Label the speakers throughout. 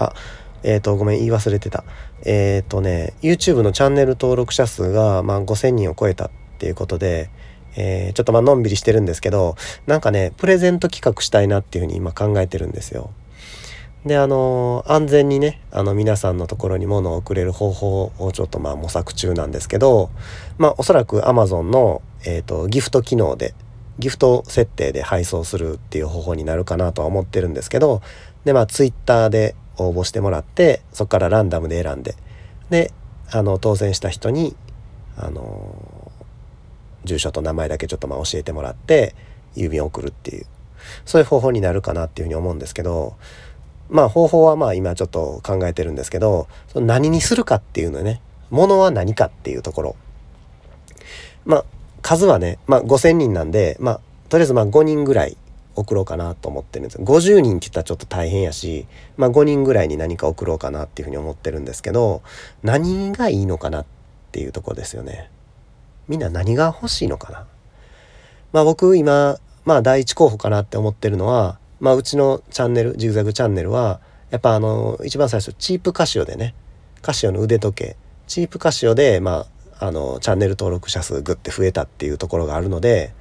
Speaker 1: あえっ、ー、とごめん言い忘れてたえっ、ー、とね YouTube のチャンネル登録者数が、まあ、5,000人を超えたっていうことでえー、ちょっとまあのんびりしてるんですけどなんかねプレゼント企画したいなっていうふうに今考えてるんですよ。であの安全にねあの皆さんのところに物を送れる方法をちょっとまあ模索中なんですけどまあおそらく Amazon の、えーと、ギフト機能でギフト設定で配送するっていう方法になるかなとは思ってるんですけどでまあ Twitter で応募してもらってそこからランダムで選んでであの当選した人にあの住所と名前だけちょっとまあ教えてもらって郵便を送るっていうそういう方法になるかなっていうふうに思うんですけどまあ方法はまあ今ちょっと考えてるんですけどその何にするかっていうのねものは何かっていうところ。まあ数はね、まあ、5,000人なんでまあとりあえずまあ5人ぐらい送ろうかなと思ってるんです。50人って言ったらちょっと大変やし、まあ、5人ぐらいに何か送ろうかなっていうふうに思ってるんですけど何がいいのかなっていうとこですよね。みんな何が欲しいのかな。まあ僕今まあ第一候補かなって思ってるのはまあ、うちのチャンネルジグザグチャンネルはやっぱあの一番最初チープカシオでねカシオの腕時計。チープカシオで、まあ、あのチャンネル登録者数グッて増えたっていうところがあるので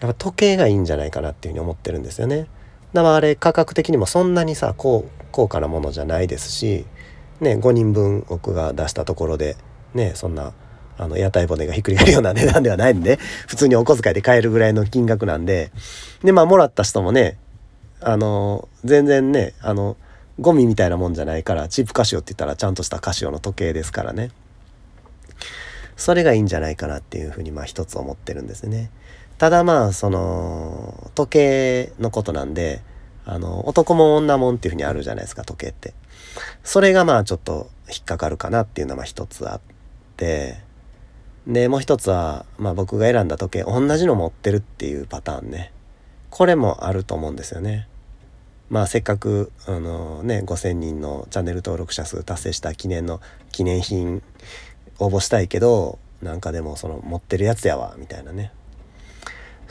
Speaker 1: やっぱ時計がいいんじゃないかなっていうふうに思ってるんですよね。だからあれ価格的にもそんなにさ高高価なものじゃないですし、ね、5人分僕が出したところでねそんなあの屋台骨がひっくり返るような値段ではないんで普通にお小遣いで買えるぐらいの金額なんででまあもらった人もねあの全然ねあのゴミみたいなもんじゃないからチープカシオって言ったらちゃんとしたカシオの時計ですからねそれがいいんじゃないかなっていうふうにまあ一つ思ってるんですねただまあその時計のことなんであの男も女もんっていうふうにあるじゃないですか時計って。それがまあちょっと引っかかるかなっていうのは一つあって。でもう一つは、まあ、僕が選んだ時計同じの持ってるっていうパターンね。これもあると思うんですよね。まあせっかくあのね5,000人のチャンネル登録者数達成した記念の記念品応募したいけどなんかでもその持ってるやつやわみたいなね。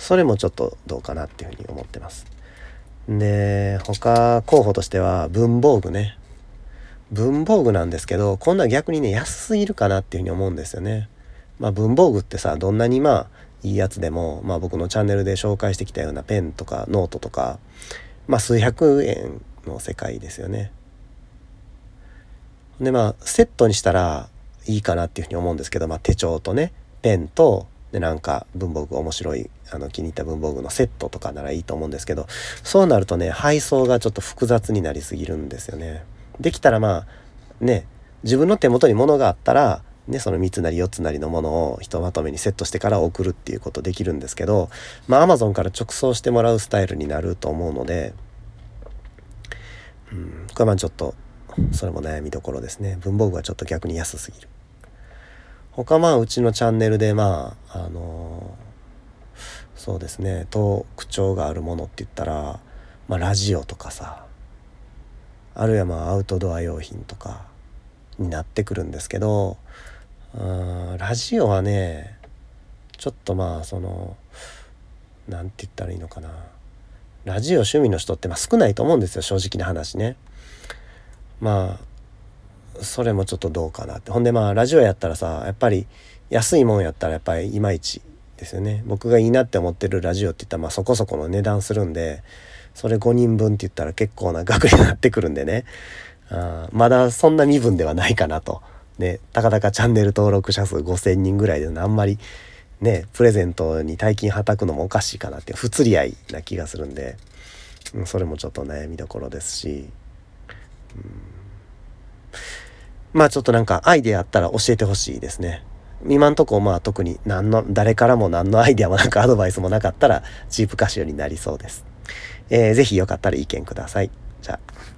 Speaker 1: それもちょっとどうかなっていうふうに思ってます。で他候補としては文房具ね文房具なんですけどこんな逆にね安すぎるかなっていうふうに思うんですよね。まあ、文房具ってさどんなにまあいいやつでも、まあ、僕のチャンネルで紹介してきたようなペンとかノートとか、まあ、数百円の世界ですよね。でまあセットにしたらいいかなっていうふうに思うんですけど、まあ、手帳とねペンとでなんか文房具面白いあの気に入った文房具のセットとかならいいと思うんですけどそうなるとね配送がちょっと複雑になりすぎるんですよね。できたらまあね自分の手元に物があったらね、その3つなり4つなりのものをひとまとめにセットしてから送るっていうことできるんですけどまあ Amazon から直送してもらうスタイルになると思うので、うん、これはまあちょっとそれも悩みどころですね文房具はちょっと逆に安すぎる他まあうちのチャンネルでまああの、そうですね特徴があるものって言ったら、まあ、ラジオとかさあるいはまあアウトドア用品とかになってくるんですけどうんラジオはねちょっとまあその何て言ったらいいのかなラジオ趣味の人ってまあ少ないと思うんですよ正直な話ね。まあそれもちょっとどうかなって。ほんでまあラジオやったらさやっぱり安いもんやったらやっぱりいまいちですよね。僕がいいなって思ってるラジオって言ったらまあそこそこの値段するんでそれ5人分って言ったら結構な額になってくるんでね。あまだそんな身分ではないかなと。ね、たかだかチャンネル登録者数5,000人ぐらいであんまりねプレゼントに大金はたくのもおかしいかなって不釣り合いな気がするんで、うん、それもちょっと悩みどころですし、うん、まあちょっとなんかアイデアあったら教えてほしいですね。今んとこまあ特に何の誰からも何のアイデアもなんかアドバイスもなかったらチープ歌手になりそうです。えー、ぜひよかったら意見ください。じゃあ。